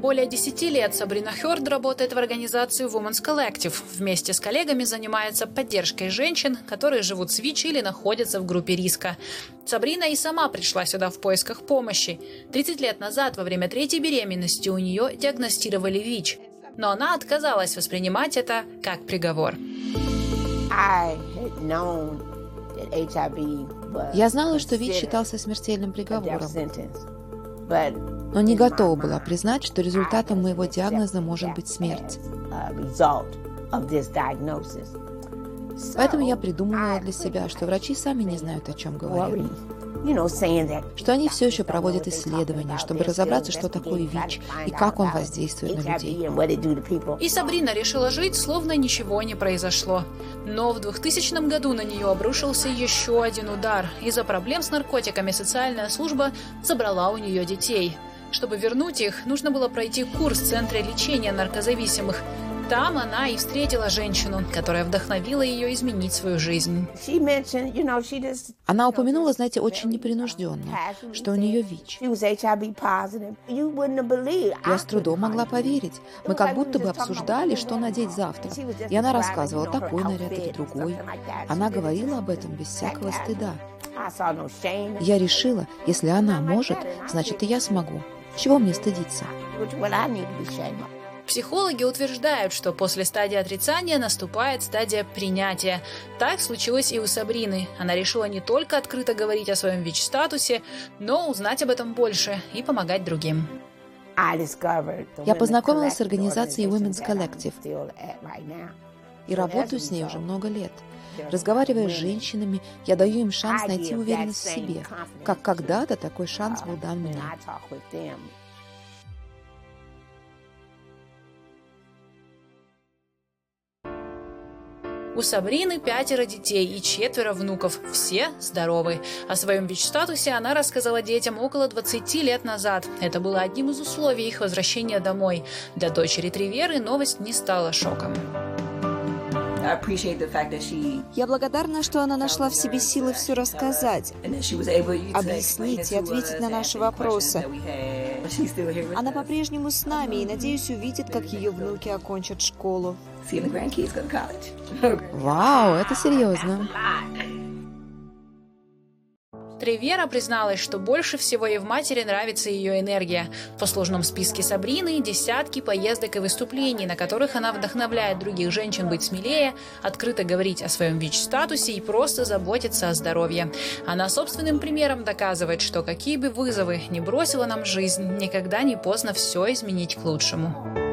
Более 10 лет Сабрина Хёрд работает в организации Women's Collective. Вместе с коллегами занимается поддержкой женщин, которые живут с ВИЧ или находятся в группе риска. Сабрина и сама пришла сюда в поисках помощи. 30 лет назад, во время третьей беременности, у нее диагностировали ВИЧ. Но она отказалась воспринимать это как приговор. Я знала, что ВИЧ считался смертельным приговором, но не готова была признать, что результатом моего диагноза может быть смерть. Поэтому я придумала для себя, что врачи сами не знают, о чем говорят. Что они все еще проводят исследования, чтобы разобраться, что такое ВИЧ и как он воздействует на людей. И Сабрина решила жить, словно ничего не произошло. Но в 2000 году на нее обрушился еще один удар. Из-за проблем с наркотиками социальная служба забрала у нее детей. Чтобы вернуть их, нужно было пройти курс в Центре лечения наркозависимых – там она и встретила женщину, которая вдохновила ее изменить свою жизнь. Она упомянула, знаете, очень непринужденно, что у нее ВИЧ. Я с трудом могла поверить. Мы как будто бы обсуждали, что надеть завтра. И она рассказывала такой наряд или другой. Она говорила об этом без всякого стыда. Я решила, если она может, значит и я смогу. Чего мне стыдиться? Психологи утверждают, что после стадии отрицания наступает стадия принятия. Так случилось и у Сабрины. Она решила не только открыто говорить о своем ВИЧ-статусе, но узнать об этом больше и помогать другим. Я познакомилась с организацией Women's Collective и работаю с ней уже много лет. Разговаривая с женщинами, я даю им шанс найти уверенность в себе, как когда-то такой шанс был дан мне. У Сабрины пятеро детей и четверо внуков. Все здоровы. О своем ВИЧ-статусе она рассказала детям около 20 лет назад. Это было одним из условий их возвращения домой. Для дочери Триверы новость не стала шоком. Я благодарна, что она нашла в себе силы все рассказать, объяснить и ответить на наши вопросы. Она по-прежнему с нами и, надеюсь, увидит, как ее внуки окончат школу. Вау, это серьезно. Тревера призналась, что больше всего ей в матери нравится ее энергия. В послужном списке Сабрины десятки поездок и выступлений, на которых она вдохновляет других женщин быть смелее, открыто говорить о своем ВИЧ-статусе и просто заботиться о здоровье. Она собственным примером доказывает, что какие бы вызовы не бросила нам жизнь, никогда не поздно все изменить к лучшему.